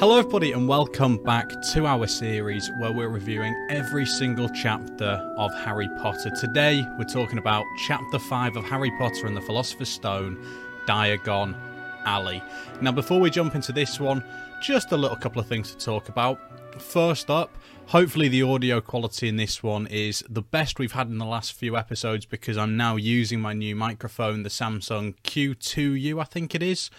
Hello, everybody, and welcome back to our series where we're reviewing every single chapter of Harry Potter. Today, we're talking about Chapter 5 of Harry Potter and the Philosopher's Stone Diagon Alley. Now, before we jump into this one, just a little couple of things to talk about. First up, hopefully the audio quality in this one is the best we've had in the last few episodes because I'm now using my new microphone, the Samson Q2U, I think it is.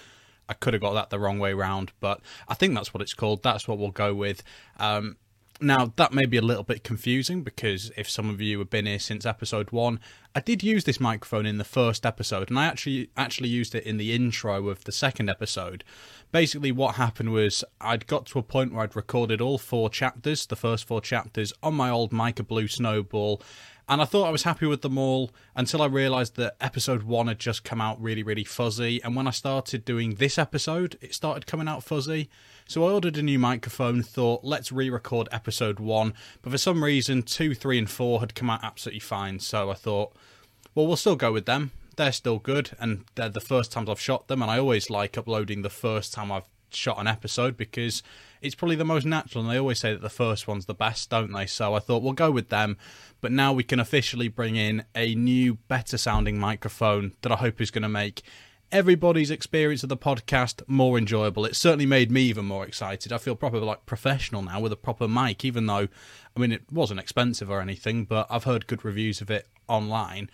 I could have got that the wrong way round, but I think that's what it's called. That's what we'll go with. Um, now, that may be a little bit confusing because if some of you have been here since episode one, I did use this microphone in the first episode, and I actually actually used it in the intro of the second episode. Basically, what happened was I'd got to a point where I'd recorded all four chapters, the first four chapters, on my old Mica Blue Snowball, and I thought I was happy with them all until I realised that episode one had just come out really, really fuzzy. And when I started doing this episode, it started coming out fuzzy. So I ordered a new microphone, thought, let's re record episode one. But for some reason, two, three, and four had come out absolutely fine. So I thought, well, we'll still go with them. They're still good, and they're the first times I've shot them. And I always like uploading the first time I've shot an episode because it's probably the most natural. And they always say that the first one's the best, don't they? So I thought we'll go with them. But now we can officially bring in a new, better sounding microphone that I hope is going to make everybody's experience of the podcast more enjoyable. It certainly made me even more excited. I feel proper like professional now with a proper mic, even though I mean it wasn't expensive or anything, but I've heard good reviews of it online.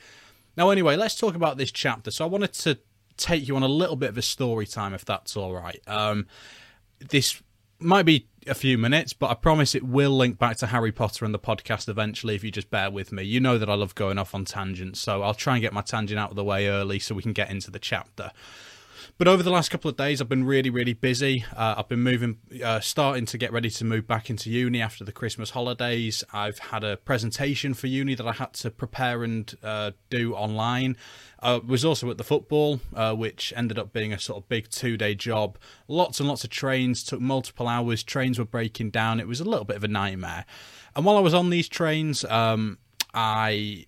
Now anyway, let's talk about this chapter. So I wanted to take you on a little bit of a story time if that's all right. Um, this might be a few minutes, but I promise it will link back to Harry Potter and the podcast eventually if you just bear with me. You know that I love going off on tangents, so I'll try and get my tangent out of the way early so we can get into the chapter. But over the last couple of days, I've been really, really busy. Uh, I've been moving, uh, starting to get ready to move back into uni after the Christmas holidays. I've had a presentation for uni that I had to prepare and uh, do online. I was also at the football, uh, which ended up being a sort of big two day job. Lots and lots of trains, took multiple hours. Trains were breaking down. It was a little bit of a nightmare. And while I was on these trains, um, I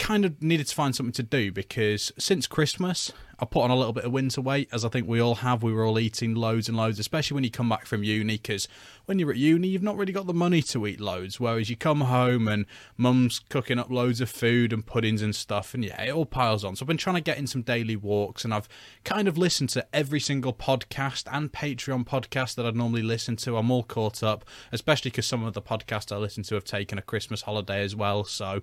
kind of needed to find something to do because since Christmas, I put on a little bit of winter weight, as I think we all have. We were all eating loads and loads, especially when you come back from uni, because when you're at uni, you've not really got the money to eat loads. Whereas you come home and mum's cooking up loads of food and puddings and stuff, and yeah, it all piles on. So I've been trying to get in some daily walks, and I've kind of listened to every single podcast and Patreon podcast that I'd normally listen to. I'm all caught up, especially because some of the podcasts I listen to have taken a Christmas holiday as well. So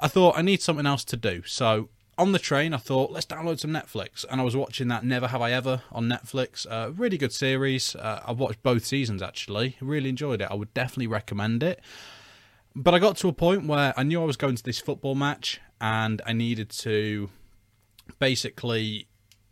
I thought I need something else to do. So on the train, I thought let's download some Netflix, and I was watching that Never Have I Ever on Netflix. Uh, really good series. Uh, I've watched both seasons actually. Really enjoyed it. I would definitely recommend it. But I got to a point where I knew I was going to this football match, and I needed to basically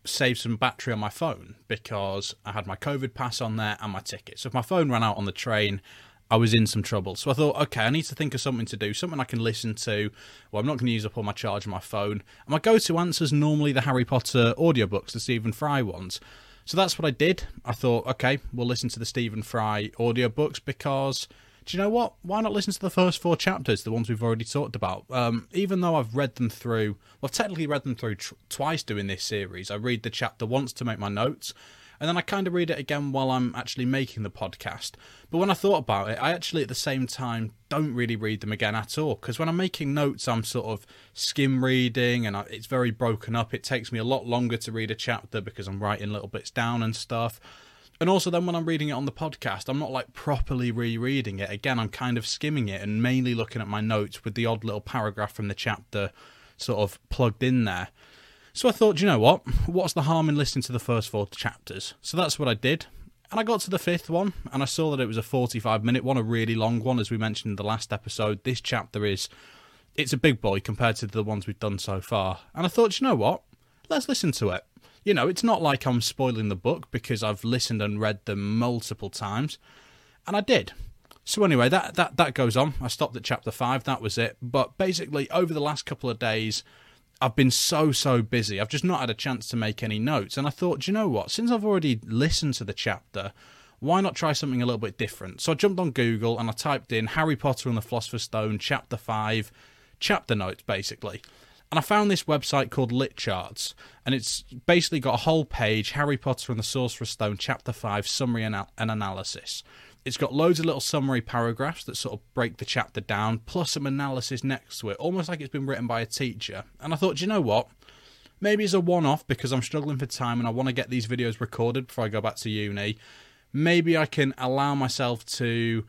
save some battery on my phone because I had my COVID pass on there and my ticket. So if my phone ran out on the train, I was in some trouble. So I thought, okay, I need to think of something to do, something I can listen to. Well, I'm not going to use up all my charge on my phone. And my go to answer is normally the Harry Potter audiobooks, the Stephen Fry ones. So that's what I did. I thought, okay, we'll listen to the Stephen Fry audiobooks because do you know what? Why not listen to the first four chapters, the ones we've already talked about? Um, even though I've read them through, well, I've technically read them through tr- twice doing this series. I read the chapter once to make my notes, and then I kind of read it again while I'm actually making the podcast. But when I thought about it, I actually at the same time don't really read them again at all because when I'm making notes, I'm sort of skim reading and it's very broken up. It takes me a lot longer to read a chapter because I'm writing little bits down and stuff. And also, then when I'm reading it on the podcast, I'm not like properly rereading it. Again, I'm kind of skimming it and mainly looking at my notes with the odd little paragraph from the chapter sort of plugged in there. So I thought, you know what? What's the harm in listening to the first four chapters? So that's what I did. And I got to the fifth one, and I saw that it was a 45 minute one, a really long one, as we mentioned in the last episode. This chapter is, it's a big boy compared to the ones we've done so far. And I thought, you know what? Let's listen to it. You know, it's not like I'm spoiling the book because I've listened and read them multiple times. And I did. So anyway, that, that, that goes on. I stopped at chapter 5, that was it. But basically, over the last couple of days, I've been so, so busy. I've just not had a chance to make any notes. And I thought, you know what? Since I've already listened to the chapter, why not try something a little bit different? So I jumped on Google and I typed in Harry Potter and the Philosopher's Stone, Chapter 5, chapter notes, basically. And I found this website called LitCharts, and it's basically got a whole page Harry Potter and the Sorcerer's Stone, Chapter 5, summary and analysis. It's got loads of little summary paragraphs that sort of break the chapter down, plus some analysis next to it, almost like it's been written by a teacher. And I thought, do you know what? Maybe it's a one off because I'm struggling for time and I want to get these videos recorded before I go back to uni. Maybe I can allow myself to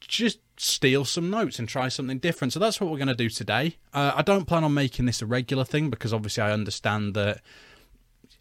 just steal some notes and try something different. So that's what we're going to do today. Uh, I don't plan on making this a regular thing because obviously I understand that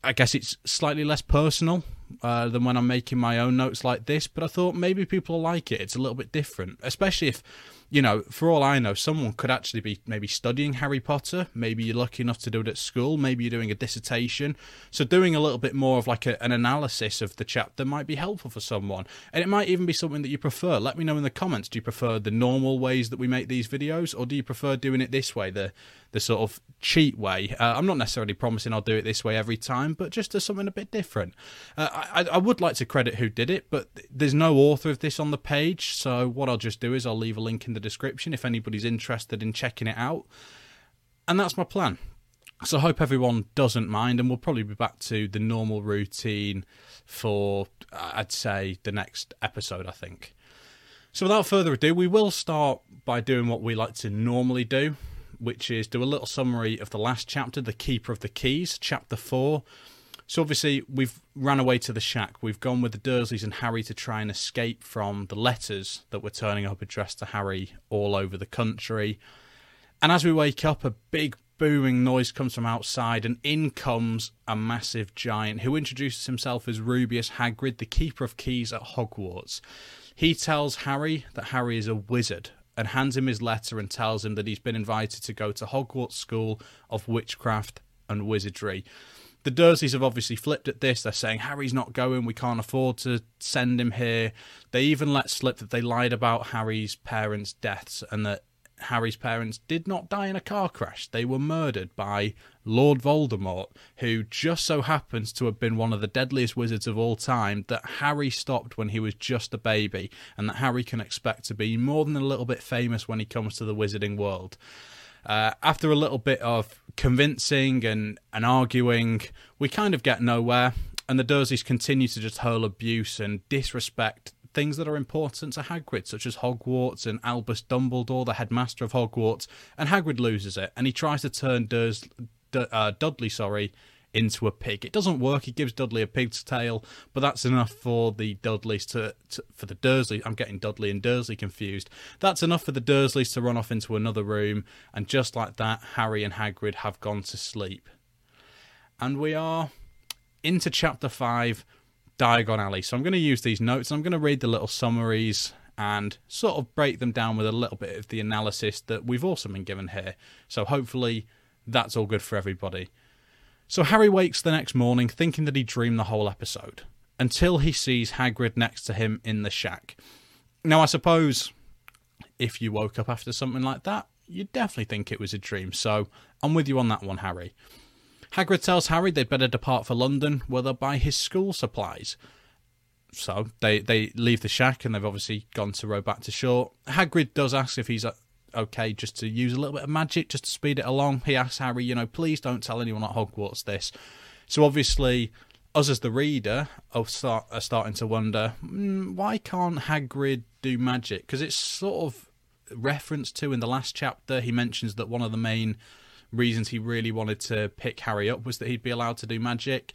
I guess it's slightly less personal uh, than when I'm making my own notes like this, but I thought maybe people will like it. It's a little bit different, especially if you know, for all I know, someone could actually be maybe studying Harry Potter. Maybe you're lucky enough to do it at school. Maybe you're doing a dissertation. So, doing a little bit more of like a, an analysis of the chapter might be helpful for someone. And it might even be something that you prefer. Let me know in the comments. Do you prefer the normal ways that we make these videos, or do you prefer doing it this way, the the sort of cheat way? Uh, I'm not necessarily promising I'll do it this way every time, but just as something a bit different. Uh, I, I would like to credit who did it, but there's no author of this on the page. So, what I'll just do is I'll leave a link in the description if anybody's interested in checking it out. And that's my plan. So I hope everyone doesn't mind, and we'll probably be back to the normal routine for, uh, I'd say, the next episode, I think. So without further ado, we will start by doing what we like to normally do, which is do a little summary of the last chapter, The Keeper of the Keys, chapter 4. So obviously we've ran away to the shack. We've gone with the Dursleys and Harry to try and escape from the letters that were turning up addressed to Harry all over the country. And as we wake up, a big booming noise comes from outside, and in comes a massive giant who introduces himself as Rubeus Hagrid, the keeper of keys at Hogwarts. He tells Harry that Harry is a wizard and hands him his letter and tells him that he's been invited to go to Hogwarts School of Witchcraft and Wizardry the Dursleys have obviously flipped at this. They're saying Harry's not going. We can't afford to send him here. They even let slip that they lied about Harry's parents' deaths and that Harry's parents did not die in a car crash. They were murdered by Lord Voldemort, who just so happens to have been one of the deadliest wizards of all time that Harry stopped when he was just a baby, and that Harry can expect to be more than a little bit famous when he comes to the wizarding world. Uh, after a little bit of convincing and, and arguing, we kind of get nowhere, and the Dursleys continue to just hurl abuse and disrespect things that are important to Hagrid, such as Hogwarts and Albus Dumbledore, the headmaster of Hogwarts, and Hagrid loses it, and he tries to turn Durs- D- uh, Dudley, sorry, into a pig. It doesn't work. He gives Dudley a pig's tail, but that's enough for the Dudleys to, to for the Dursley. I'm getting Dudley and Dursley confused. That's enough for the Dursleys to run off into another room, and just like that, Harry and Hagrid have gone to sleep. And we are into chapter five, Diagon Alley. So I'm going to use these notes. I'm going to read the little summaries and sort of break them down with a little bit of the analysis that we've also been given here. So hopefully that's all good for everybody. So Harry wakes the next morning thinking that he dreamed the whole episode, until he sees Hagrid next to him in the shack. Now, I suppose if you woke up after something like that, you'd definitely think it was a dream, so I'm with you on that one, Harry. Hagrid tells Harry they'd better depart for London, where they'll buy his school supplies. So they, they leave the shack and they've obviously gone to row back to shore. Hagrid does ask if he's uh, okay just to use a little bit of magic just to speed it along. He asks Harry, you know, please don't tell anyone at Hogwarts this. So obviously, us as the reader are, start, are starting to wonder mm, why can't Hagrid do magic? Because it's sort of referenced to in the last chapter. He mentions that one of the main reasons he really wanted to pick Harry up was that he'd be allowed to do magic.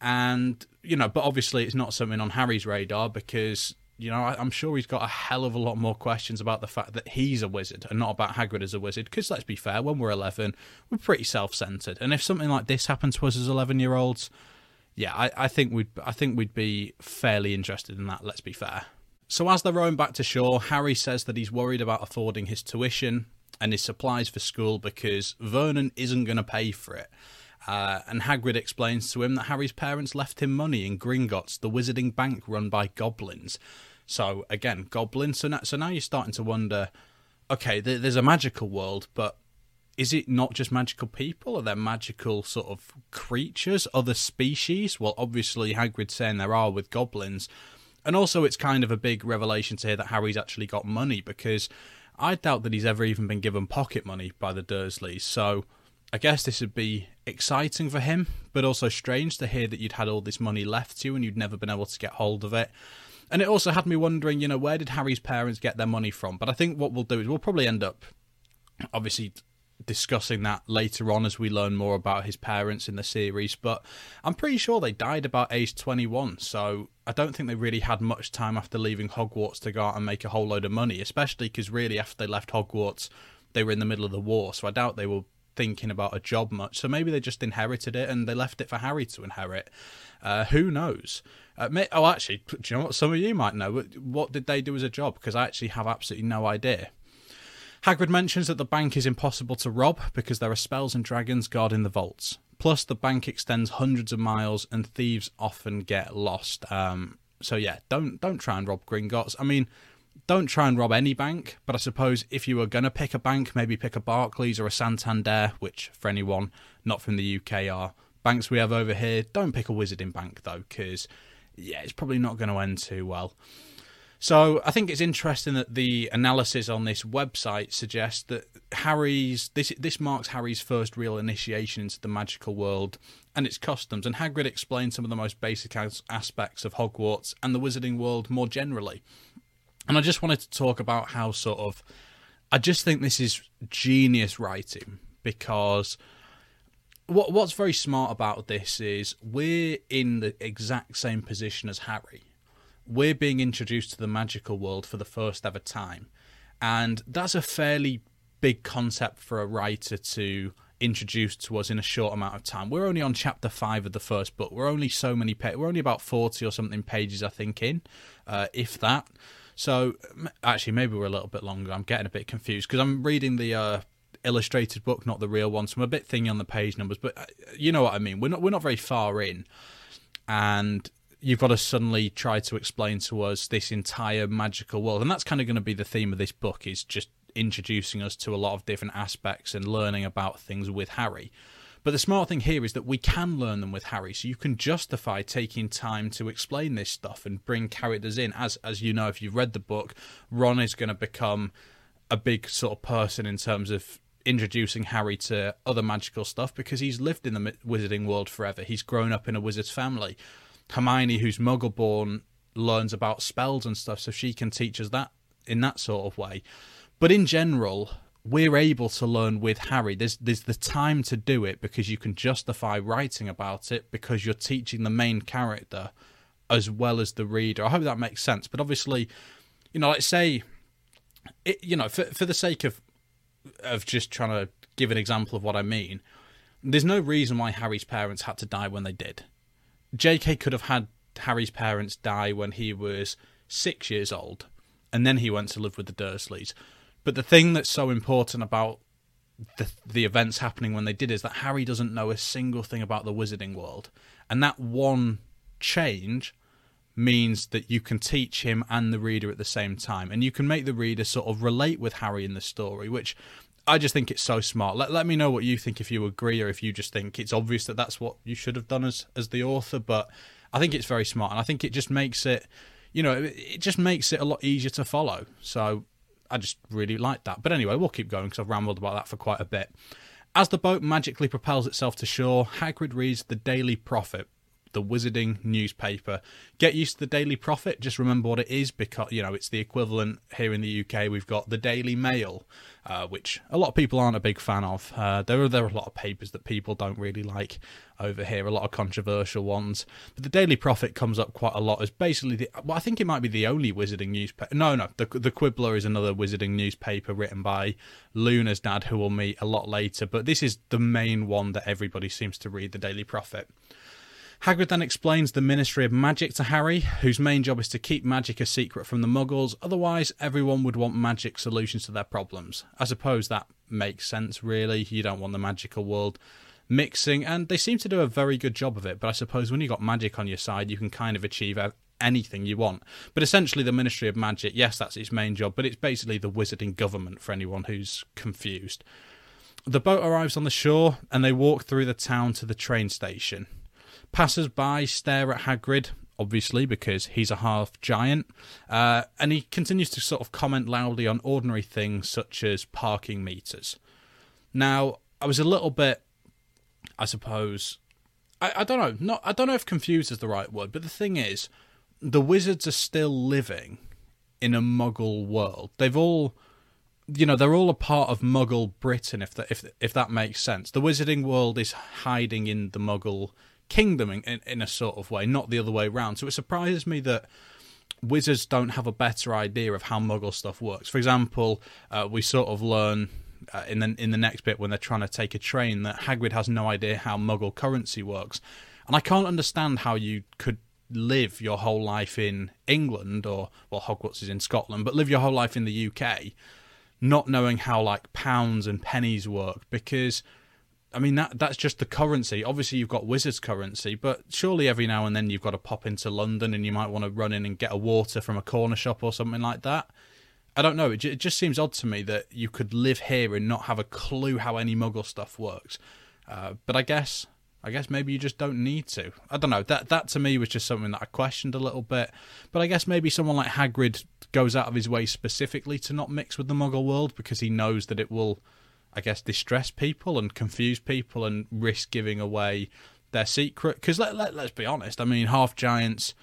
And, you know, but obviously it's not something on Harry's radar because you know, I, am sure he's got a hell of a lot more questions about the fact that he's a wizard and not about Hagrid as a wizard. Because let's be fair, when we're 11, we're pretty self-centered, and if something like this happened to us as 11-year-olds, yeah, I, I think we'd I think we'd be fairly interested in that. Let's be fair. So as they're rowing back to shore, Harry says that he's worried about affording his tuition and his supplies for school because Vernon isn't going to pay for it. Uh, and Hagrid explains to him that Harry's parents left him money in Gringotts, the wizarding bank run by goblins. So again, goblins. So now, so now you're starting to wonder. Okay, there's a magical world, but is it not just magical people? Are there magical sort of creatures, other species? Well, obviously Hagrid's saying there are with goblins, and also it's kind of a big revelation to hear that Harry's actually got money because I doubt that he's ever even been given pocket money by the Dursleys. So I guess this would be exciting for him, but also strange to hear that you'd had all this money left to you and you'd never been able to get hold of it. And it also had me wondering, you know, where did Harry's parents get their money from? But I think what we'll do is we'll probably end up, obviously, discussing that later on as we learn more about his parents in the series. But I'm pretty sure they died about age 21, so I don't think they really had much time after leaving Hogwarts to go out and make a whole load of money, especially because really after they left Hogwarts, they were in the middle of the war, so I doubt they were thinking about a job much. So maybe they just inherited it and they left it for Harry to inherit. Uh, who knows? Uh, may, oh, actually, do you know what? Some of you might know. What did they do as a job? Because I actually have absolutely no idea. Hagrid mentions that the bank is impossible to rob because there are spells and dragons guarding the vaults. Plus, the bank extends hundreds of miles and thieves often get lost. Um, so yeah, don't don't try and rob Gringotts. I mean, don't try and rob any bank, but I suppose if you were going to pick a bank, maybe pick a Barclays or a Santander, which for anyone not from the UK are banks we have over here. Don't pick a Wizarding bank though, because yeah, it's probably not going to end too well. So I think it's interesting that the analysis on this website suggests that Harry's this this marks Harry's first real initiation into the magical world and its customs, and Hagrid explains some of the most basic aspects of Hogwarts and the Wizarding world more generally. And I just wanted to talk about how sort of I just think this is genius writing because what what's very smart about this is we're in the exact same position as Harry. We're being introduced to the magical world for the first ever time. And that's a fairly big concept for a writer to introduce to us in a short amount of time. We're only on chapter five of the first book. We're only so many pages. We're only about forty or something pages, I think, in, uh, if that. So actually, maybe we're a little bit longer. I'm getting a bit confused because I'm reading the uh, illustrated book, not the real one. So I'm a bit thingy on the page numbers, but uh, you know what I mean. We're not we're not very far in, and you've got to suddenly try to explain to us this entire magical world, and that's kind of going to be the theme of this book. Is just introducing us to a lot of different aspects and learning about things with Harry. But the smart thing here is that we can learn them with Harry, so you can justify taking time to explain this stuff and bring characters in. As as you know, if you've read the book, Ron is going to become a big sort of person in terms of introducing Harry to other magical stuff because he's lived in the wizarding world forever. He's grown up in a wizard's family. Hermione, who's Muggle born, learns about spells and stuff, so she can teach us that in that sort of way. But in general, we're able to learn with Harry. There's there's the time to do it because you can justify writing about it because you're teaching the main character as well as the reader. I hope that makes sense. But obviously, you know, let's say, it, you know, for for the sake of of just trying to give an example of what I mean, there's no reason why Harry's parents had to die when they did. J.K. could have had Harry's parents die when he was six years old, and then he went to live with the Dursleys but the thing that's so important about the the events happening when they did is that Harry doesn't know a single thing about the wizarding world, and that one change means that you can teach him and the reader at the same time, and you can make the reader sort of relate with Harry in the story, which I just think it's so smart. Let let me know what you think if you agree or if you just think it's obvious that that's what you should have done as as the author, but I think it's very smart, and I think it just makes it, you know, it just makes it a lot easier to follow. So I just really like that. But anyway, we'll keep going because I've rambled about that for quite a bit. As the boat magically propels itself to shore, Hagrid reads the Daily Prophet, the Wizarding newspaper. Get used to the Daily Prophet. Just remember what it is because you know it's the equivalent here in the UK. We've got the Daily Mail, uh, which a lot of people aren't a big fan of. Uh, there are there are a lot of papers that people don't really like over here. A lot of controversial ones. But the Daily Prophet comes up quite a lot as basically the. Well, I think it might be the only Wizarding newspaper. No, no. The the Quibbler is another Wizarding newspaper written by Luna's dad, who we'll meet a lot later. But this is the main one that everybody seems to read. The Daily Prophet. Hagrid then explains the Ministry of Magic to Harry, whose main job is to keep magic a secret from the Muggles, otherwise, everyone would want magic solutions to their problems. I suppose that makes sense, really. You don't want the magical world mixing, and they seem to do a very good job of it, but I suppose when you've got magic on your side, you can kind of achieve anything you want. But essentially, the Ministry of Magic, yes, that's its main job, but it's basically the wizarding government for anyone who's confused. The boat arrives on the shore, and they walk through the town to the train station. Passers by stare at Hagrid, obviously, because he's a half giant, uh, and he continues to sort of comment loudly on ordinary things such as parking meters. Now, I was a little bit, I suppose, I, I don't know, not I don't know if confused is the right word, but the thing is, the wizards are still living in a Muggle world. They've all, you know, they're all a part of Muggle Britain. If that if if that makes sense, the wizarding world is hiding in the Muggle kingdom in, in, in a sort of way, not the other way around. So it surprises me that wizards don't have a better idea of how Muggle stuff works. For example, uh, we sort of learn uh, in the in the next bit when they're trying to take a train that Hagrid has no idea how Muggle currency works, and I can't understand how you could live your whole life in England or well Hogwarts is in Scotland, but live your whole life in the UK, not knowing how like pounds and pennies work because. I mean that that's just the currency. Obviously, you've got Wizards currency, but surely every now and then you've got to pop into London and you might want to run in and get a water from a corner shop or something like that. I don't know. It, it just seems odd to me that you could live here and not have a clue how any Muggle stuff works. Uh, but I guess, I guess maybe you just don't need to. I don't know. That that to me was just something that I questioned a little bit. But I guess maybe someone like Hagrid goes out of his way specifically to not mix with the Muggle world because he knows that it will, I guess, distress people and confuse people and risk giving away their secret. Because let, let let's be honest. I mean, half giants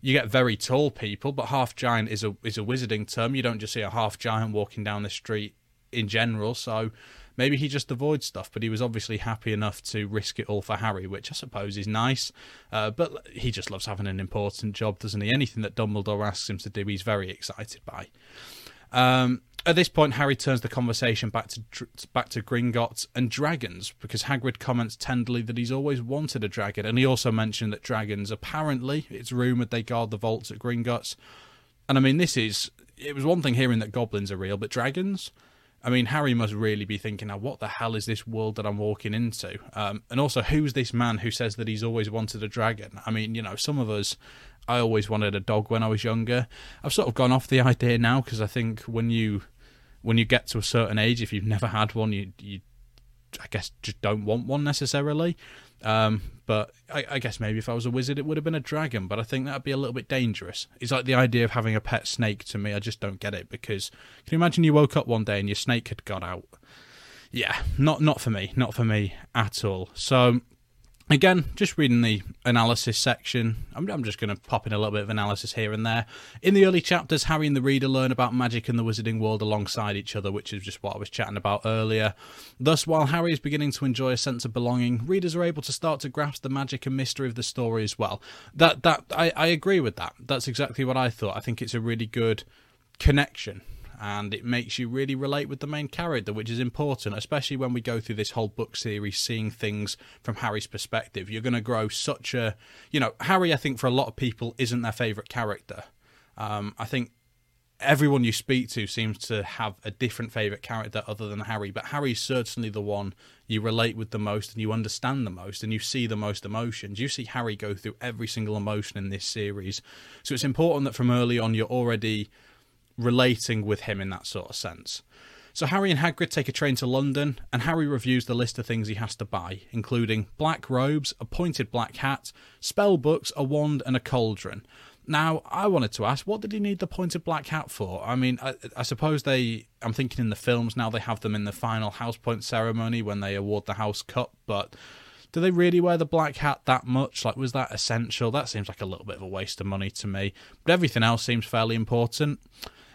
you get very tall people, but half giant is a is a wizarding term. You don't just see a half giant walking down the street in general. So maybe he just avoids stuff, but he was obviously happy enough to risk it all for Harry, which I suppose is nice. Uh, but he just loves having an important job, doesn't he? Anything that Dumbledore asks him to do, he's very excited by. Um, at this point, Harry turns the conversation back to back to Gringotts and dragons because Hagrid comments tenderly that he's always wanted a dragon, and he also mentioned that dragons apparently it's rumored they guard the vaults at Gringotts. And I mean, this is it was one thing hearing that goblins are real, but dragons. I mean, Harry must really be thinking, now, what the hell is this world that I'm walking into? Um, and also, who's this man who says that he's always wanted a dragon? I mean, you know, some of us I always wanted a dog when I was younger. I've sort of gone off the idea now because I think when you when you get to a certain age, if you've never had one, you you I guess just don't want one necessarily. Um, but I, I, guess maybe if I was a wizard, it would have been a dragon. But I think that'd be a little bit dangerous. It's like the idea of having a pet snake to me. I just don't get it because can you imagine you woke up one day and your snake had got out? Yeah, not not for me, not for me at all. So Again, just reading the analysis section, I'm, I'm just going to pop in a little bit of analysis here and there. In the early chapters, Harry and the reader learn about magic and the wizarding world alongside each other, which is just what I was chatting about earlier. Thus, while Harry is beginning to enjoy a sense of belonging, readers are able to start to grasp the magic and mystery of the story as well. That that I, I agree with that. That's exactly what I thought. I think it's a really good connection and it makes you really relate with the main character, which is important, especially when we go through this whole book series, seeing things from Harry's perspective. You're going to grow such a, you know, Harry. I think for a lot of people isn't their favorite character. Um, I think everyone you speak to seems to have a different favorite character other than Harry, but Harry's certainly the one you relate with the most and you understand the most and you see the most emotions. You see Harry go through every single emotion in this series. So it's important that from early on you're already relating with him in that sort of sense. So Harry and Hagrid take a train to London, and Harry reviews the list of things he has to buy, including black robes, a pointed black hat, spell books, a wand, and a cauldron. Now, I wanted to ask, what did he need the pointed black hat for? I mean, I, I, suppose they, I'm thinking in the films now they have them in the final house point ceremony when they award the house cup, but do they really wear the black hat that much? Like, was that essential? That seems like a little bit of a waste of money to me, but everything else seems fairly important.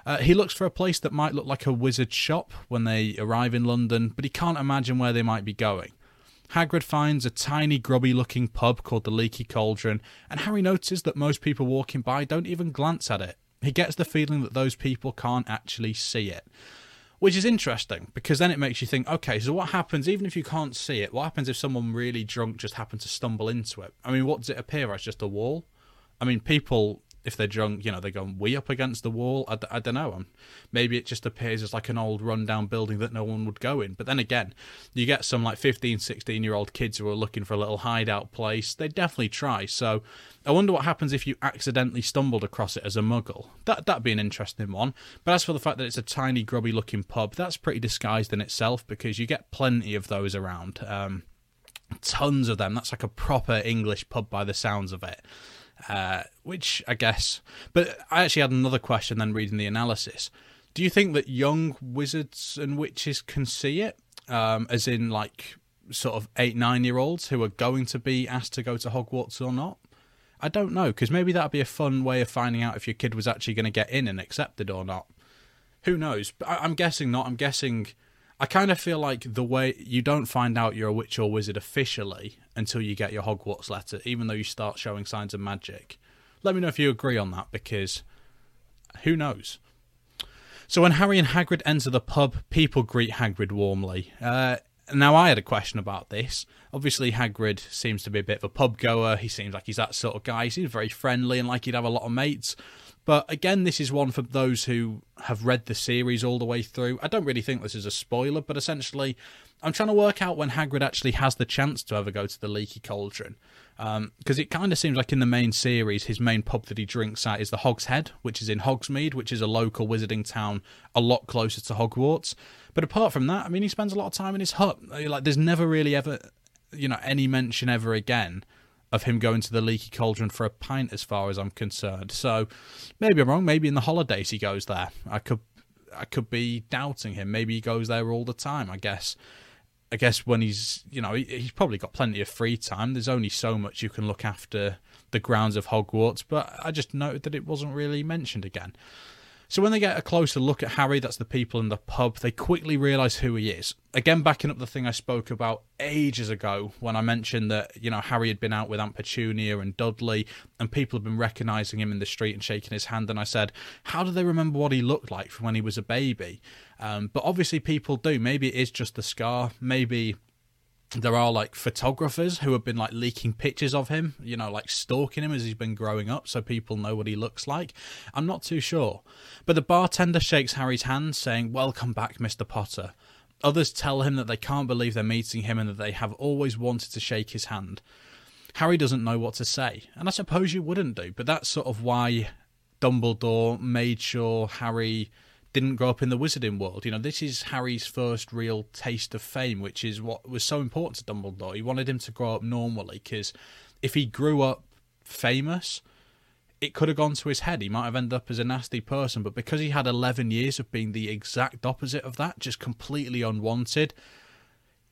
Uh, he looks for a place that might look like a wizard shop when they arrive in London, but he can't imagine where they might be going. Hagrid finds a tiny, grubby looking pub called the Leaky Cauldron, and Harry notices that most people walking by don't even glance at it. He gets the feeling that those people can't actually see it. Which is interesting because then it makes you think okay, so what happens even if you can't see it? What happens if someone really drunk just happened to stumble into it? I mean, what does it appear as? Just a wall? I mean, people if they're drunk, you know, they're going way up against the wall. I, I don't know. Maybe it just appears as like an old rundown building that no one would go in. But then again, you get some like 15, 16 year old kids who are looking for a little hideout place. They definitely try. So I wonder what happens if you accidentally stumbled across it as a muggle. That, that'd be an interesting one. But as for the fact that it's a tiny, grubby looking pub, that's pretty disguised in itself because you get plenty of those around. Um, tons of them. That's like a proper English pub by the sounds of it. Uh, which I guess. But I actually had another question then reading the analysis. Do you think that young wizards and witches can see it? um, as in like sort of eight, nine year olds who are going to be asked to go to Hogwarts or not. I don't know, because maybe that'd be a fun way of finding out if your kid was actually going to get in and accepted or not. Who knows? But I- I'm guessing not. I'm guessing. I kind of feel like the way you don't find out you're a witch or wizard officially until you get your Hogwarts letter, even though you start showing signs of magic. Let me know if you agree on that, because who knows? So when Harry and Hagrid enter the pub, people greet Hagrid warmly. Uh, now I had a question about this. Obviously, Hagrid seems to be a bit of a pub goer. He seems like he's that sort of guy. He seems very friendly and like he'd have a lot of mates. But again, this is one for those who have read the series all the way through. I don't really think this is a spoiler, but essentially, I'm trying to work out when Hagrid actually has the chance to ever go to the Leaky Cauldron. Because um, it kind of seems like in the main series, his main pub that he drinks at is the Hog's Head, which is in Hogsmeade, which is a local wizarding town a lot closer to Hogwarts. But apart from that, I mean, he spends a lot of time in his hut. Like, there's never really ever, you know, any mention ever again of him going to the leaky cauldron for a pint, as far as I'm concerned. So maybe I'm wrong. Maybe in the holidays he goes there. I could, I could be doubting him. Maybe he goes there all the time. I guess. I guess when he's, you know, he, he's probably got plenty of free time. There's only so much you can look after the grounds of Hogwarts, but I just noted that it wasn't really mentioned again. So when they get a closer look at Harry, that's the people in the pub, they quickly realise who he is. Again, backing up the thing I spoke about ages ago when I mentioned that, you know, Harry had been out with Aunt Petunia and Dudley, and people had been recognising him in the street and shaking his hand. And I said, how do they remember what he looked like from when he was a baby? Um, but obviously, people do. Maybe it is just the scar. Maybe there are like photographers who have been like leaking pictures of him, you know, like stalking him as he's been growing up so people know what he looks like. I'm not too sure. But the bartender shakes Harry's hand, saying, Welcome back, Mr. Potter. Others tell him that they can't believe they're meeting him and that they have always wanted to shake his hand. Harry doesn't know what to say, and I suppose you wouldn't do, but that's sort of why Dumbledore made sure Harry didn't grow up in the wizarding world. You know, this is Harry's first real taste of fame, which is what was so important to Dumbledore. He wanted him to grow up normally because if he grew up famous, it could have gone to his head. He might have ended up as a nasty person, but because he had 11 years of being the exact opposite of that, just completely unwanted,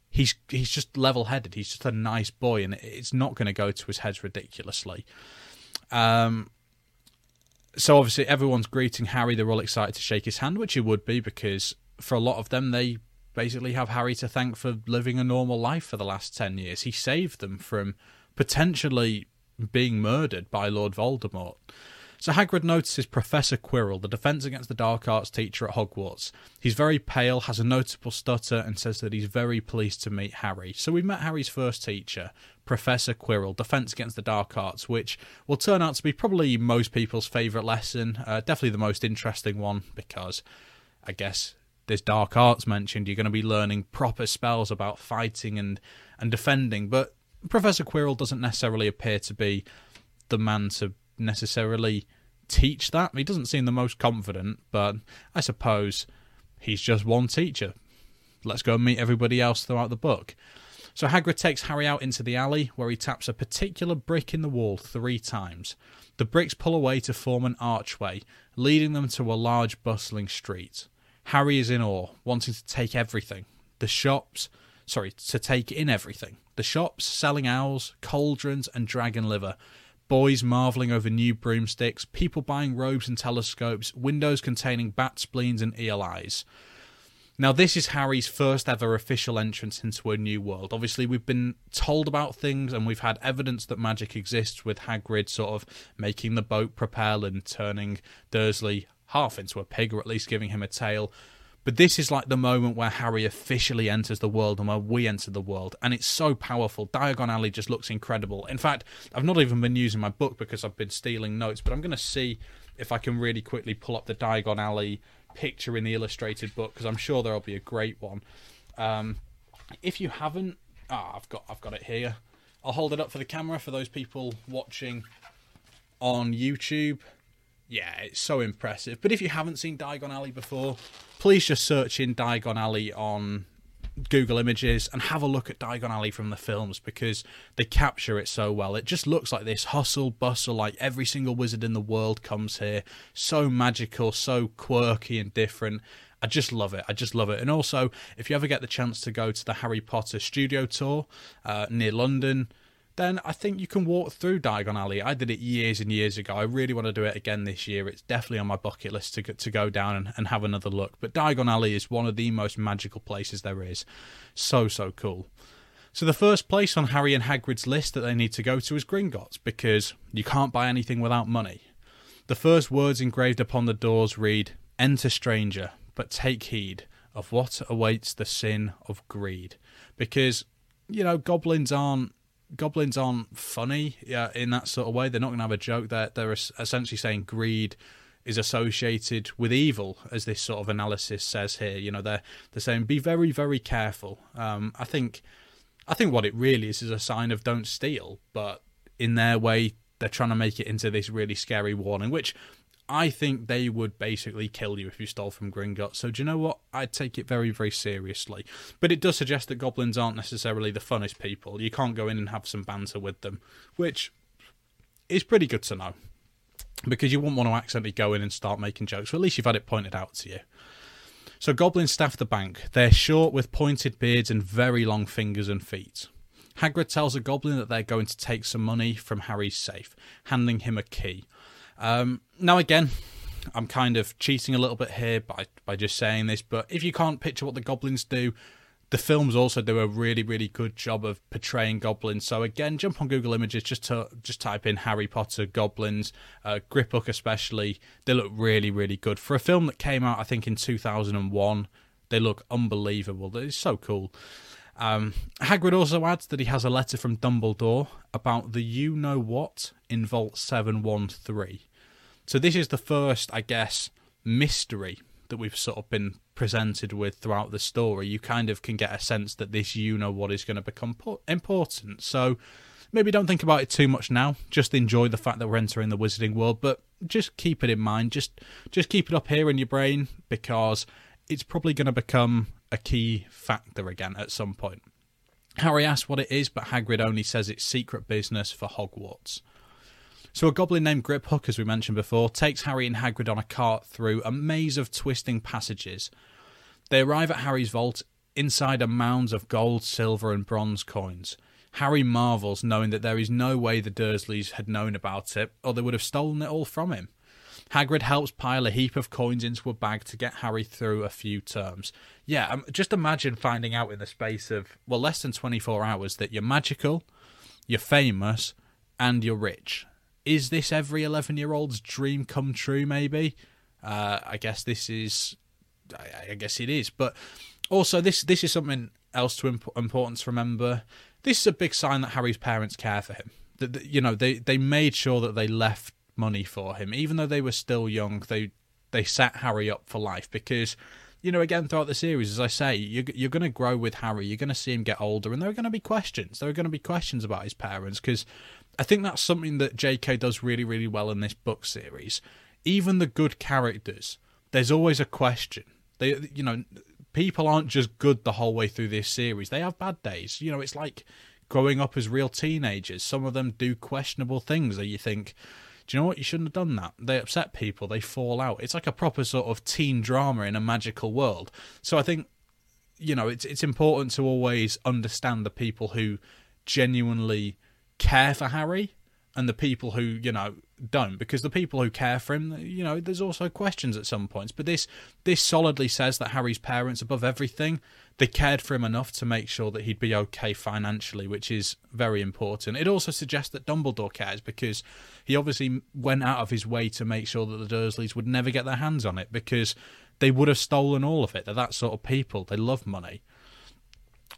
he's he's just level-headed. He's just a nice boy, and it's not going to go to his head ridiculously. Um, so obviously everyone's greeting Harry. They're all excited to shake his hand, which it would be because for a lot of them, they basically have Harry to thank for living a normal life for the last 10 years. He saved them from potentially being murdered by Lord Voldemort. So Hagrid notices Professor Quirrell, the Defense Against the Dark Arts teacher at Hogwarts. He's very pale, has a notable stutter, and says that he's very pleased to meet Harry. So we've met Harry's first teacher, Professor Quirrell, Defense Against the Dark Arts, which will turn out to be probably most people's favourite lesson. Uh, definitely the most interesting one because I guess there's dark arts mentioned. You're going to be learning proper spells about fighting and and defending, but Professor Quirrell doesn't necessarily appear to be the man to necessarily teach that. He doesn't seem the most confident, but I suppose he's just one teacher. Let's go and meet everybody else throughout the book. So Hagrid takes Harry out into the alley where he taps a particular brick in the wall three times. The bricks pull away to form an archway, leading them to a large bustling street. Harry is in awe, wanting to take everything. The shops, sorry, to take in everything. The shops selling owls, cauldrons, and dragon liver, boys marvelling over new broomsticks, people buying robes and telescopes, windows containing bat spleens and eel eyes. Now, this is Harry's first ever official entrance into a new world. Obviously, we've been told about things and we've had evidence that magic exists with Hagrid sort of making the boat propel and turning Dursley half into a pig, or at least giving him a tail. But this is like the moment where Harry officially enters the world and where we enter the world. And it's so powerful. Diagon Alley just looks incredible. In fact, I've not even been using my book because I've been stealing notes, but I'm going to see if I can really quickly pull up the Diagon Alley picture in the illustrated book because I'm sure there'll be a great one. Um, if you haven't, ah, I've got I've got it here. I'll hold it up for the camera for those people watching on YouTube yeah, it's so impressive. But if you haven't seen Diagon Alley before, please just search in Diagon Alley on Google Images and have a look at Diagon Alley from the films because they capture it so well. It just looks like this hustle bustle, like every single wizard in the world comes here. So magical, so quirky and different. I just love it. I just love it. And also, if you ever get the chance to go to the Harry Potter studio tour uh, near London, then I think you can walk through Diagon Alley. I did it years and years ago. I really want to do it again this year. It's definitely on my bucket list to to go down and, and have another look. But Diagon Alley is one of the most magical places there is. So so cool. So the first place on Harry and Hagrid's list that they need to go to is Gringotts because you can't buy anything without money. The first words engraved upon the doors read, "Enter stranger, but take heed of what awaits the sin of greed." Because you know goblins aren't goblins aren't funny yeah, in that sort of way. They're not going to have a joke. They're they're essentially saying greed is associated with evil, as this sort of analysis says here. You know, they're they're saying be very very careful. Um, I think I think what it really is is a sign of don't steal, but in their way they're trying to make it into this really scary warning, which I think they would basically kill you if you stole from Gringotts. So do you know what? I'd take it very, very seriously. But it does suggest that goblins aren't necessarily the funnest people. You can't go in and have some banter with them, which is pretty good to know. Because you wouldn't want to accidentally go in and start making jokes, or at least you've had it pointed out to you. So goblins staff the bank. They're short with pointed beards and very long fingers and feet. Hagrid tells a goblin that they're going to take some money from Harry's safe, handing him a key. Um, now, again, I'm kind of cheating a little bit here by, by just saying this, but if you can't picture what the goblins do, the films also do a really, really good job of portraying goblins. So again, jump on Google Images just to just type in Harry Potter goblins, uh, especially. They look really, really good for a film that came out, I think, in 2001. They look unbelievable. They're so cool. Um, Hagrid also adds that he has a letter from Dumbledore about the you know what in Vault 713. So this is the first, I guess, mystery that we've sort of been presented with throughout the story. You kind of can get a sense that this you know what is going to become important. So maybe don't think about it too much now. Just enjoy the fact that we're entering the wizarding world, but just keep it in mind. Just just keep it up here in your brain because it's probably going to become a key factor again at some point. Harry asks what it is, but Hagrid only says it's secret business for Hogwarts. So a goblin named Griphook, as we mentioned before, takes Harry and Hagrid on a cart through a maze of twisting passages. They arrive at Harry's vault inside a mounds of gold, silver, and bronze coins. Harry marvels, knowing that there is no way the Dursleys had known about it, or they would have stolen it all from him. Hagrid helps pile a heap of coins into a bag to get Harry through a few terms. Yeah, um, just imagine finding out in the space of, well, less than 24 hours that you're magical, you're famous, and you're rich is this every 11 year old's dream come true maybe uh, i guess this is I, I, guess it is but also this this is something else to imp- important to remember this is a big sign that harry's parents care for him that, that, you know they they made sure that they left money for him even though they were still young they they set harry up for life because you know, again throughout the series, as I say, you're, you're going to grow with Harry. You're going to see him get older, and there are going to be questions. There are going to be questions about his parents because I think that's something that J.K. does really, really well in this book series. Even the good characters, there's always a question. They, you know, people aren't just good the whole way through this series. They have bad days. You know, it's like growing up as real teenagers. Some of them do questionable things that you think, do you know what? You shouldn't have done that. They upset people. They fall out. It's like a proper sort of teen drama in a magical world. So I think, you know, it's it's important to always understand the people who genuinely care for Harry and the people who you know don't because the people who care for him you know there's also questions at some points. But this this solidly says that harry's parents above everything they cared for him enough to make sure that he'd be okay financially which is very important. It also suggests that dumbledore cares because he obviously went out of his way to make sure that the dursleys would never get their hands on it because they would have stolen all of it. They're that sort of people. They love money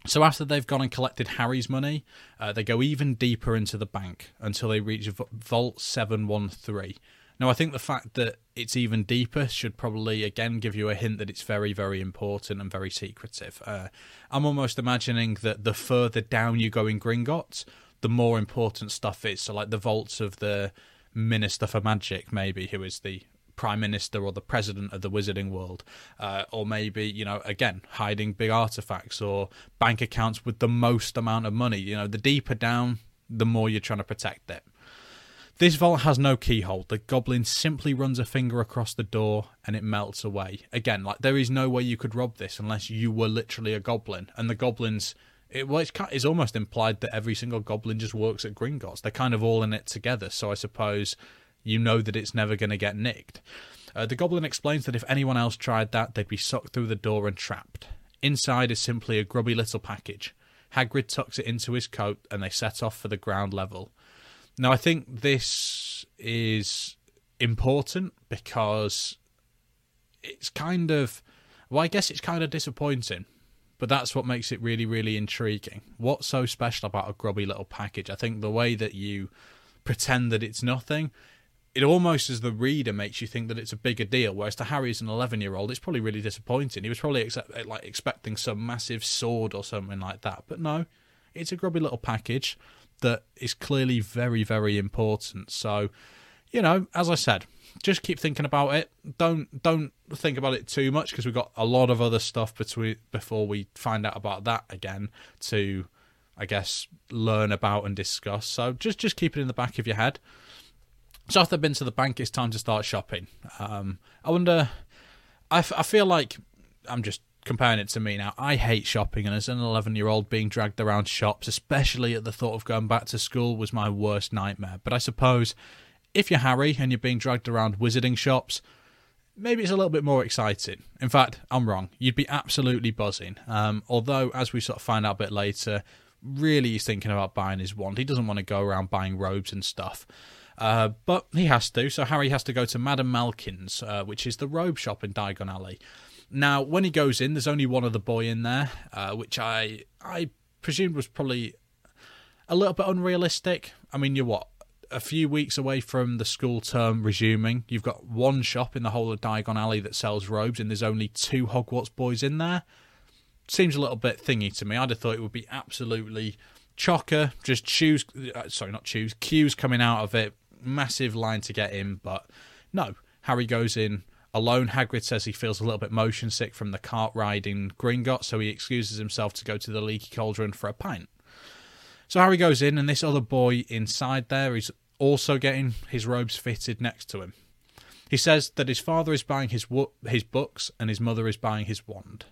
so after they've gone and collected Harry's money, uh, they go even deeper into the bank until they reach Vault 713. Now, I think the fact that it's even deeper should probably again give you a hint that it's very, very important and very secretive. Uh, I'm almost imagining that the further down you go in Gringotts, the more important stuff is. So, like the vaults of the Minister for Magic, maybe, who is the prime minister or the president of the wizarding world, uh, or maybe you know again hiding big artifacts or bank accounts with the most amount of money. You know, the deeper down, the more you're trying to protect it. This vault has no keyhole. The goblin simply runs a finger across the door and it melts away. Again, like there is no way you could rob this unless you were literally a goblin. And the goblins, it, well, it's, it's almost implied that every single goblin just works at Gringotts. They're kind of all in it together. So I suppose you know that it's never going to get nicked. Uh, the goblin explains that if anyone else tried that, they'd be sucked through the door and trapped. Inside is simply a grubby little package. Hagrid tucks it into his coat and they set off for the ground level. Now, I think this is important because it's kind of, well, I guess it's kind of disappointing, but that's what makes it really, really intriguing. What's so special about a grubby little package? I think the way that you pretend that it's nothing it almost as the reader makes you think that it's a bigger deal. Whereas to Harry as an eleven-year-old, it's probably really disappointing. He was probably accept, eh, like expecting some massive sword or something like that, but no, it's a grubby little package that is clearly very, very important. So, you know, as I said, just keep thinking about it. Don't don't think about it too much because we've got a lot of other stuff between before we find out about that again to, I guess, learn about and discuss. So just just keep it in the back of your head. So after I've been to the bank, it's time to start shopping. Um, I wonder. I, f- I feel like I'm just comparing it to me now. I hate shopping, and as an 11 year old, being dragged around shops, especially at the thought of going back to school, was my worst nightmare. But I suppose if you're Harry and you're being dragged around wizarding shops, maybe it's a little bit more exciting. In fact, I'm wrong. You'd be absolutely buzzing. Um, although, as we sort of find out a bit later, really he's thinking about buying his wand. He doesn't want to go around buying robes and stuff. Uh, but he has to, so Harry has to go to Madame Malkin's, uh, which is the robe shop in Diagon Alley. Now, when he goes in, there's only one other boy in there, uh, which I I presumed was probably a little bit unrealistic. I mean, you're what a few weeks away from the school term resuming. You've got one shop in the whole of Diagon Alley that sells robes, and there's only two Hogwarts boys in there. Seems a little bit thingy to me. I'd have thought it would be absolutely chocker. Just choose, uh, sorry, not choose, queues coming out of it, massive line to get in, but no, Harry goes in alone. Hagrid says he feels a little bit motion sick from the cart ride in Gringotts, so he excuses himself to go to the leaky cauldron for a pint. So Harry goes in, and this other boy inside there is also getting his robes fitted next to him. He says that his father is buying his wo- his books and his mother is buying his wand.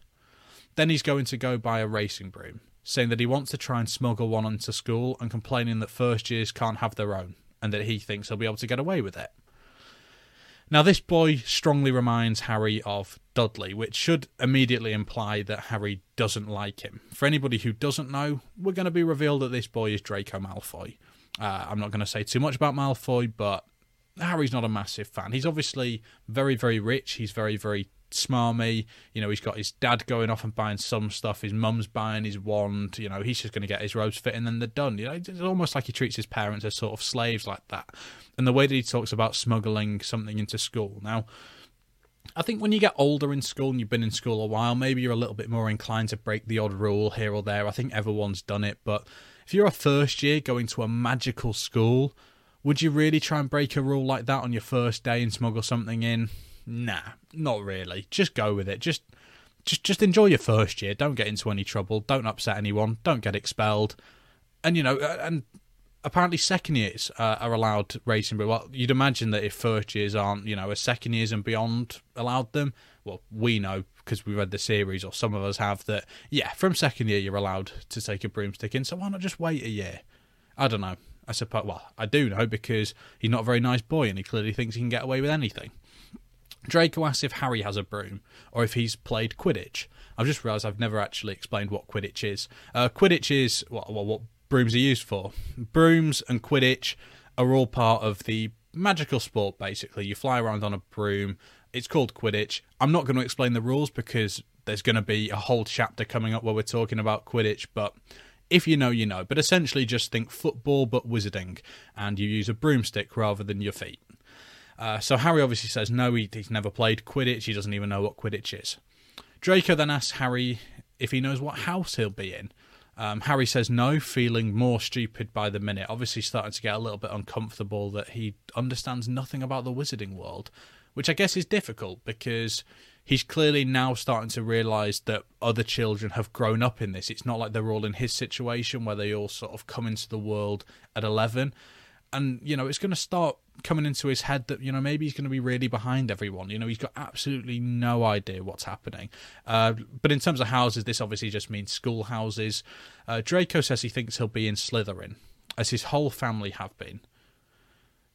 Then he's going to go buy a racing broom, saying that he wants to try and smuggle one into school and complaining that first years can't have their own and that he thinks he'll be able to get away with it. Now, this boy strongly reminds Harry of Dudley, which should immediately imply that Harry doesn't like him. For anybody who doesn't know, we're going to be revealed that this boy is Draco Malfoy. Uh, I'm not going to say too much about Malfoy, but Harry's not a massive fan. He's obviously very, very rich. He's very, very smarmy. You know, he's got his dad going off and buying some stuff. His mum's buying his wand. You know, he's just going to get his robes fit and then they're done. You know, it's almost like he treats his parents as sort of slaves like that. And the way that he talks about smuggling something into school. Now, I think when you get older in school and you've been in school a while, maybe you're a little bit more inclined to break the odd rule here or there. I think everyone's done it. But if you're a first year going to a magical school, would you really try and break a rule like that on your first day and smuggle something in? Nah, not really. Just go with it. Just just just enjoy your first year. Don't get into any trouble. Don't upset anyone. Don't get expelled. And you know, and apparently second years uh, are allowed racing. But well, you'd imagine that if first years aren't, you know, a second years and beyond allowed them. Well, we know because we read the series, or some of us have that. Yeah, from second year you're allowed to take a broomstick in. So why not just wait a year? I don't know. I suppose. Well, I do know because he's not a very nice boy, and he clearly thinks he can get away with anything. Draco asks if Harry has a broom or if he's played Quidditch. I've just realised I've never actually explained what Quidditch is. Uh, Quidditch is what brooms are used for. Brooms and Quidditch are all part of the magical sport, basically. You fly around on a broom. It's called Quidditch. I'm not going to explain the rules because there's going to be a whole chapter coming up where we're talking about Quidditch, but if you know, you know. But essentially, just think football but wizarding, and you use a broomstick rather than your feet. Uh, so Harry obviously says no, he, he's never played Quidditch. He doesn't even know what Quidditch is. Draco then asks Harry if he knows what house he'll be in. Um, Harry says no, feeling more stupid by the minute. Obviously, starting to get a little bit uncomfortable that he understands nothing about the wizarding world, which I guess is difficult because he's clearly now starting to realise that other children have grown up in this. It's not like they're all in his situation where they all sort of come into the world at 11 and you know it's going to start coming into his head that you know maybe he's going to be really behind everyone. You know he's got absolutely no idea what's happening. Uh, but in terms of houses, this obviously just means schoolhouses. Uh, Draco says he thinks he'll be in Slytherin, as his whole family have been.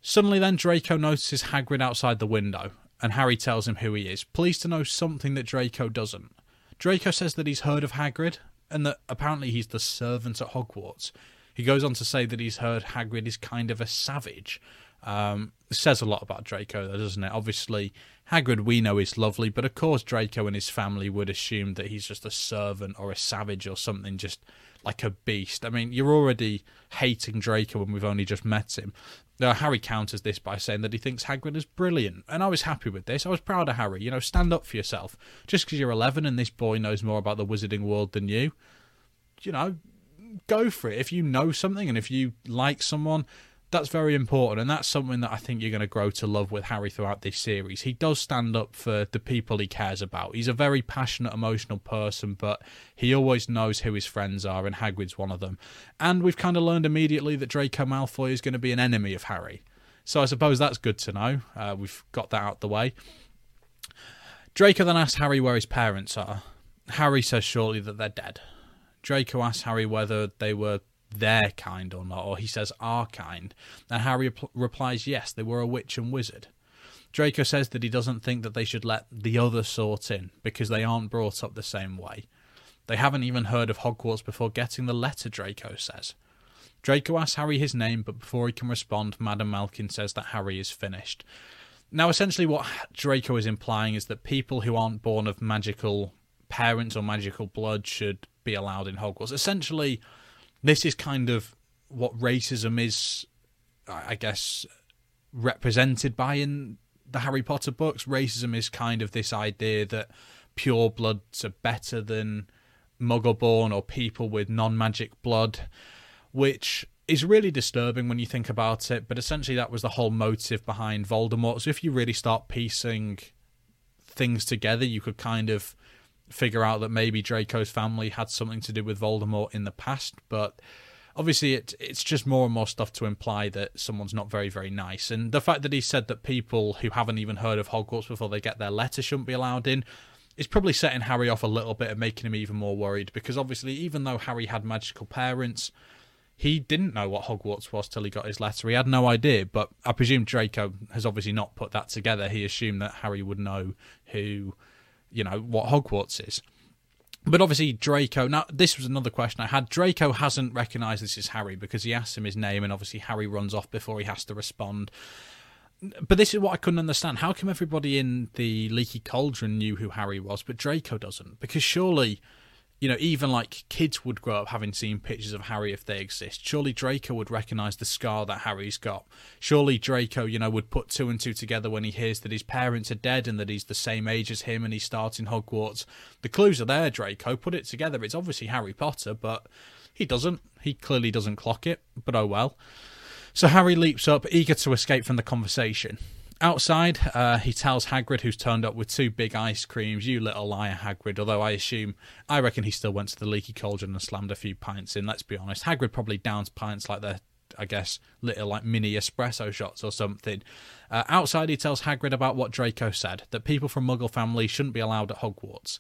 Suddenly, then Draco notices Hagrid outside the window, and Harry tells him who he is, pleased to know something that Draco doesn't. Draco says that he's heard of Hagrid, and that apparently he's the servant at Hogwarts. He goes on to say that he's heard Hagrid is kind of a savage. Um, says a lot about Draco, though, doesn't it? Obviously, Hagrid we know is lovely, but of course Draco and his family would assume that he's just a servant or a savage or something, just like a beast. I mean, you're already hating Draco when we've only just met him. Now, Harry counters this by saying that he thinks Hagrid is brilliant, and I was happy with this. I was proud of Harry. You know, stand up for yourself. Just because you're 11 and this boy knows more about the wizarding world than you, you know, go for it. If you know something and if you like someone, that's very important, and that's something that I think you're going to grow to love with Harry throughout this series. He does stand up for the people he cares about. He's a very passionate, emotional person, but he always knows who his friends are, and Hagrid's one of them. And we've kind of learned immediately that Draco Malfoy is going to be an enemy of Harry. So I suppose that's good to know. Uh, we've got that out the way. Draco then asks Harry where his parents are. Harry says shortly that they're dead. Draco asks Harry whether they were their kind or not, or he says our kind, and Harry rep- replies yes, they were a witch and wizard. Draco says that he doesn't think that they should let the other sort in because they aren't brought up the same way. They haven't even heard of Hogwarts before getting the letter, Draco says. Draco asks Harry his name, but before he can respond, Madame Malkin says that Harry is finished. Now, essentially, what Draco is implying is that people who aren't born of magical parents or magical blood should be allowed in Hogwarts. Essentially, this is kind of what racism is, I guess, represented by in the Harry Potter books. Racism is kind of this idea that pure bloods are better than muggle-born or people with non-magic blood, which is really disturbing when you think about it. But essentially, that was the whole motive behind Voldemort. So if you really start piecing things together, you could kind of figure out that maybe Draco's family had something to do with Voldemort in the past, but obviously it, it's just more and more stuff to imply that someone's not very very nice. And the fact that he said that people who haven't even heard of hogwarts before they get their letter shouldn't be allowed in is probably setting harry off a little bit and making him even more worried because obviously even though harry had magical parents he didn't know what hogwarts was till he got his letter. He had no idea but i presume draco has obviously not put that together. He assumed that harry would know who you know what Hogwarts is. But obviously Draco. Now this was another question I had. Draco hasn't recognised this is Harry because he asks him his name, and obviously Harry runs off before he has to respond. But this is what I couldn't understand. How come everybody in the Leaky Cauldron knew who Harry was, but Draco doesn't? Because surely you know, even like kids would grow up having seen pictures of Harry if they exist. Surely Draco would recognize the scar that Harry's got. Surely Draco, you know, would put two and two together when he hears that his parents are dead and that he's the same age as him and he starts in Hogwarts. The clues are there, Draco. Put it together. It's obviously Harry Potter, but he doesn't. He clearly doesn't clock it, but oh well. So Harry leaps up, eager to escape from the conversation. Outside, uh, he tells Hagrid, who's turned up with two big ice creams, "You little liar, Hagrid." Although I assume, I reckon he still went to the leaky cauldron and slammed a few pints in. Let's be honest, Hagrid probably downs pints like they're, I guess, little like mini espresso shots or something. Uh, outside, he tells Hagrid about what Draco said: that people from Muggle families shouldn't be allowed at Hogwarts.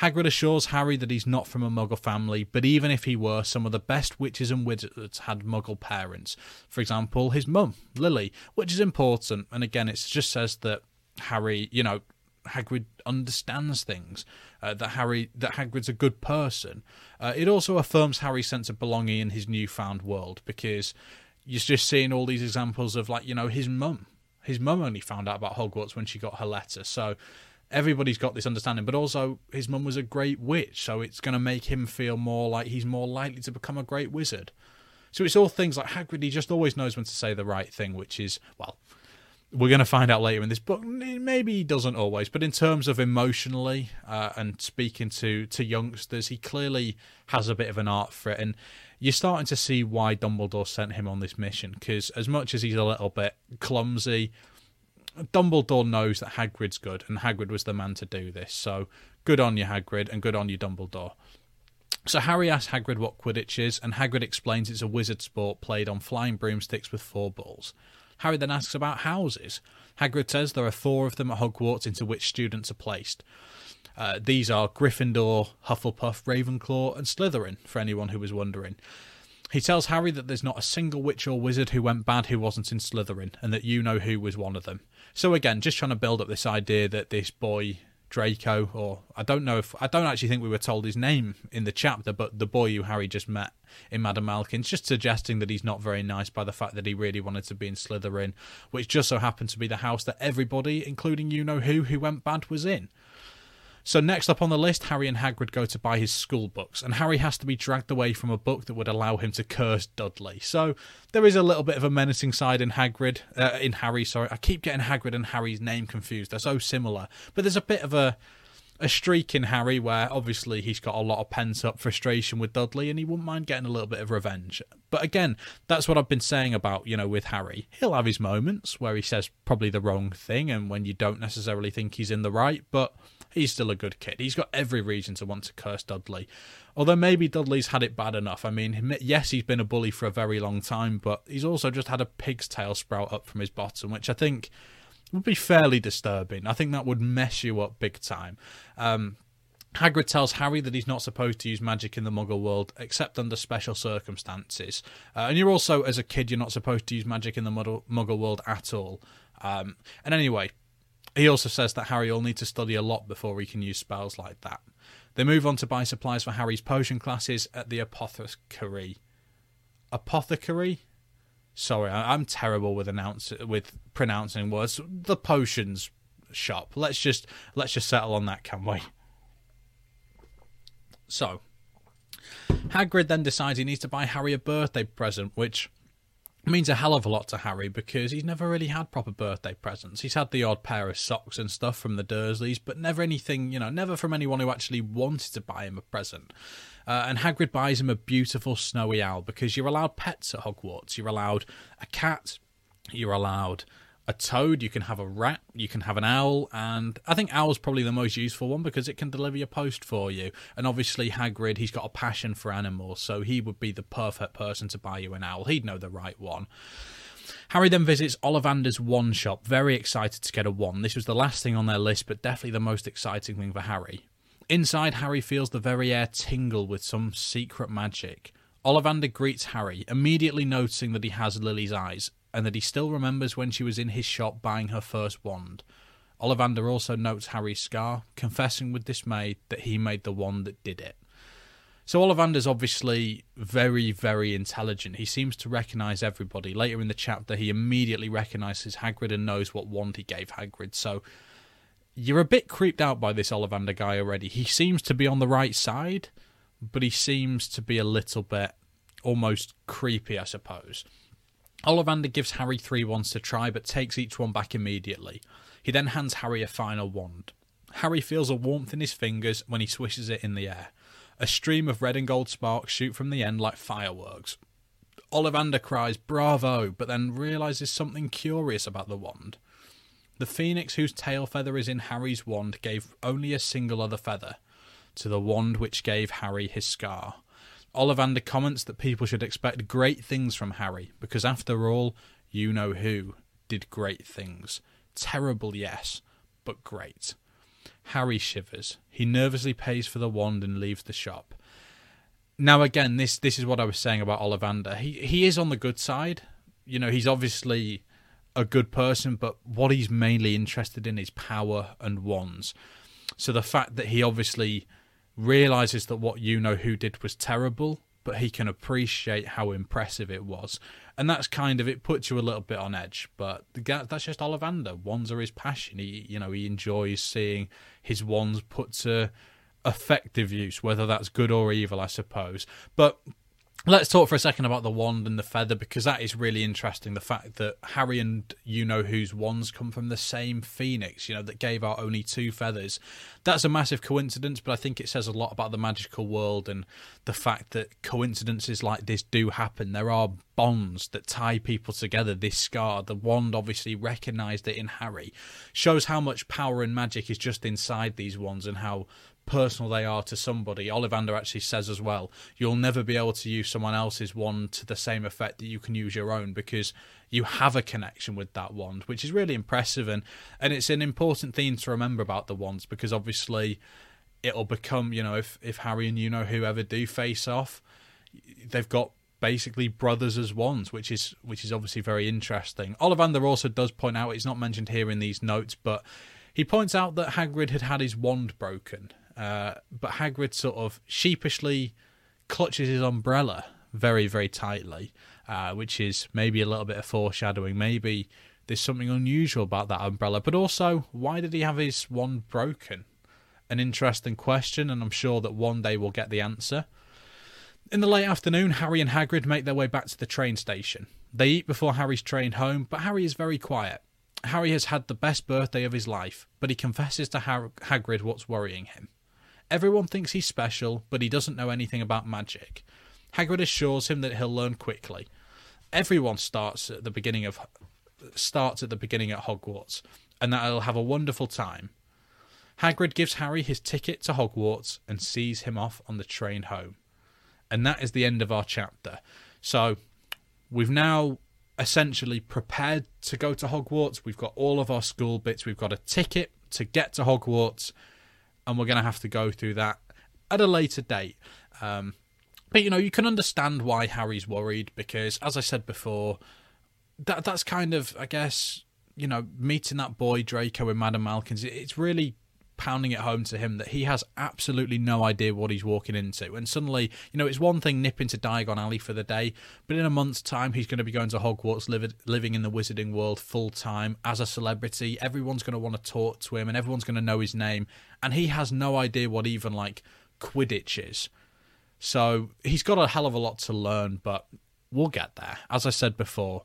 Hagrid assures Harry that he's not from a Muggle family, but even if he were, some of the best witches and wizards had Muggle parents. For example, his mum, Lily, which is important. And again, it just says that Harry, you know, Hagrid understands things. Uh, that Harry, that Hagrid's a good person. Uh, it also affirms Harry's sense of belonging in his newfound world because you're just seeing all these examples of like you know his mum. His mum only found out about Hogwarts when she got her letter, so everybody's got this understanding, but also his mum was a great witch, so it's going to make him feel more like he's more likely to become a great wizard. So it's all things like Hagrid. He just always knows when to say the right thing, which is well, we're going to find out later in this book. Maybe he doesn't always, but in terms of emotionally uh, and speaking to to youngsters, he clearly has a bit of an art for it, and you're starting to see why Dumbledore sent him on this mission. Because as much as he's a little bit clumsy, Dumbledore knows that Hagrid's good, and Hagrid was the man to do this. So good on you, Hagrid, and good on you, Dumbledore. So Harry asks Hagrid what Quidditch is, and Hagrid explains it's a wizard sport played on flying broomsticks with four balls. Harry then asks about houses. Hagrid says there are four of them at Hogwarts into which students are placed. Uh, these are Gryffindor, Hufflepuff, Ravenclaw, and Slytherin, for anyone who was wondering. He tells Harry that there's not a single witch or wizard who went bad who wasn't in Slytherin, and that you know who was one of them. So again, just trying to build up this idea that this boy Draco, or I don't know if I don't actually think we were told his name in the chapter, but the boy who Harry just met in Madame Malkin's, just suggesting that he's not very nice by the fact that he really wanted to be in Slytherin, which just so happened to be the house that everybody, including you know who, who went bad, was in. So next up on the list, Harry and Hagrid go to buy his school books, and Harry has to be dragged away from a book that would allow him to curse Dudley. So there is a little bit of a menacing side in Hagrid, uh, in Harry. Sorry, I keep getting Hagrid and Harry's name confused. They're so similar, but there's a bit of a a streak in Harry where obviously he's got a lot of pent up frustration with Dudley and he wouldn't mind getting a little bit of revenge. But again, that's what I've been saying about, you know, with Harry. He'll have his moments where he says probably the wrong thing and when you don't necessarily think he's in the right, but he's still a good kid. He's got every reason to want to curse Dudley. Although maybe Dudley's had it bad enough. I mean, yes, he's been a bully for a very long time, but he's also just had a pig's tail sprout up from his bottom, which I think would be fairly disturbing. I think that would mess you up big time. Um, Hagrid tells Harry that he's not supposed to use magic in the Muggle world except under special circumstances. Uh, and you're also, as a kid, you're not supposed to use magic in the Muggle world at all. Um, and anyway, he also says that Harry will need to study a lot before he can use spells like that. They move on to buy supplies for Harry's potion classes at the apothecary. Apothecary? Sorry, I'm terrible with announce with pronouncing words. The potions shop. Let's just let's just settle on that, can we? So, Hagrid then decides he needs to buy Harry a birthday present, which means a hell of a lot to Harry because he's never really had proper birthday presents. He's had the odd pair of socks and stuff from the Dursleys, but never anything, you know, never from anyone who actually wanted to buy him a present. Uh, and Hagrid buys him a beautiful snowy owl because you're allowed pets at Hogwarts. You're allowed a cat, you're allowed a toad, you can have a rat, you can have an owl, and I think owl's probably the most useful one because it can deliver your post for you. And obviously Hagrid, he's got a passion for animals, so he would be the perfect person to buy you an owl. He'd know the right one. Harry then visits Ollivander's wand shop, very excited to get a wand. This was the last thing on their list, but definitely the most exciting thing for Harry. Inside, Harry feels the very air tingle with some secret magic. Ollivander greets Harry, immediately noticing that he has Lily's eyes, and that he still remembers when she was in his shop buying her first wand. Ollivander also notes Harry's scar, confessing with dismay that he made the wand that did it. So Ollivander's obviously very, very intelligent. He seems to recognise everybody. Later in the chapter, he immediately recognises Hagrid and knows what wand he gave Hagrid. So you're a bit creeped out by this Ollivander guy already. He seems to be on the right side, but he seems to be a little bit almost creepy, I suppose. Ollivander gives Harry three wands to try, but takes each one back immediately. He then hands Harry a final wand. Harry feels a warmth in his fingers when he swishes it in the air. A stream of red and gold sparks shoot from the end like fireworks. Ollivander cries, Bravo, but then realizes something curious about the wand. The phoenix whose tail feather is in Harry's wand gave only a single other feather to the wand which gave Harry his scar. Ollivander comments that people should expect great things from Harry, because after all, you know who did great things. Terrible, yes, but great. Harry shivers. He nervously pays for the wand and leaves the shop. Now again, this this is what I was saying about Ollivander. He he is on the good side. You know, he's obviously a good person, but what he's mainly interested in is power and wands. So the fact that he obviously realizes that what you know who did was terrible, but he can appreciate how impressive it was. And that's kind of it puts you a little bit on edge, but that's just Ollivander. Wands are his passion. He, you know, he enjoys seeing his wands put to effective use, whether that's good or evil, I suppose. But Let's talk for a second about the wand and the feather because that is really interesting. The fact that Harry and you know whose wands come from the same phoenix, you know, that gave out only two feathers. That's a massive coincidence, but I think it says a lot about the magical world and the fact that coincidences like this do happen. There are bonds that tie people together. This scar, the wand obviously recognized it in Harry, shows how much power and magic is just inside these wands and how personal they are to somebody. Ollivander actually says as well, you'll never be able to use someone else's wand to the same effect that you can use your own because you have a connection with that wand, which is really impressive and and it's an important thing to remember about the wands because obviously it'll become, you know, if if Harry and you know whoever do face off, they've got basically brothers as wands, which is which is obviously very interesting. Ollivander also does point out it's not mentioned here in these notes, but he points out that Hagrid had had his wand broken, uh, but Hagrid sort of sheepishly clutches his umbrella very, very tightly, uh, which is maybe a little bit of foreshadowing. Maybe there's something unusual about that umbrella, but also, why did he have his wand broken? An interesting question, and I'm sure that one day we'll get the answer. In the late afternoon, Harry and Hagrid make their way back to the train station. They eat before Harry's train home, but Harry is very quiet. Harry has had the best birthday of his life, but he confesses to Hagrid what's worrying him. Everyone thinks he's special, but he doesn't know anything about magic. Hagrid assures him that he'll learn quickly. Everyone starts at the beginning of starts at the beginning at Hogwarts, and that he'll have a wonderful time. Hagrid gives Harry his ticket to Hogwarts and sees him off on the train home. And that is the end of our chapter. So we've now essentially prepared to go to Hogwarts. We've got all of our school bits. We've got a ticket to get to Hogwarts, and we're going to have to go through that at a later date. Um, but you know, you can understand why Harry's worried because, as I said before, that that's kind of, I guess, you know, meeting that boy Draco and Madame Malkin's. It's really pounding it home to him that he has absolutely no idea what he's walking into. And suddenly, you know, it's one thing nipping to Diagon Alley for the day, but in a month's time, he's going to be going to Hogwarts, living in the wizarding world full time as a celebrity. Everyone's going to want to talk to him and everyone's going to know his name. And he has no idea what even like Quidditch is. So he's got a hell of a lot to learn, but we'll get there. As I said before,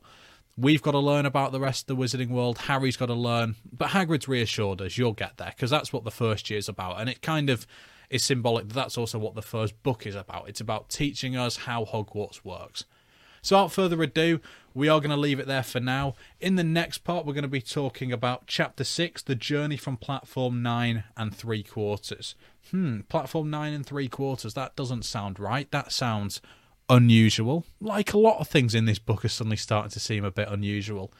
We've got to learn about the rest of the wizarding world. Harry's got to learn, but Hagrid's reassured us you'll get there because that's what the first year's about, and it kind of is symbolic that that's also what the first book is about. It's about teaching us how Hogwarts works. So, without further ado, we are going to leave it there for now. In the next part, we're going to be talking about Chapter 6 The Journey from Platform 9 and 3 Quarters. Hmm, Platform 9 and 3 Quarters, that doesn't sound right. That sounds unusual. Like a lot of things in this book are suddenly starting to seem a bit unusual.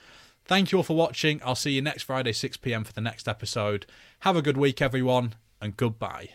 Thank you all for watching. I'll see you next Friday, 6 pm, for the next episode. Have a good week, everyone, and goodbye.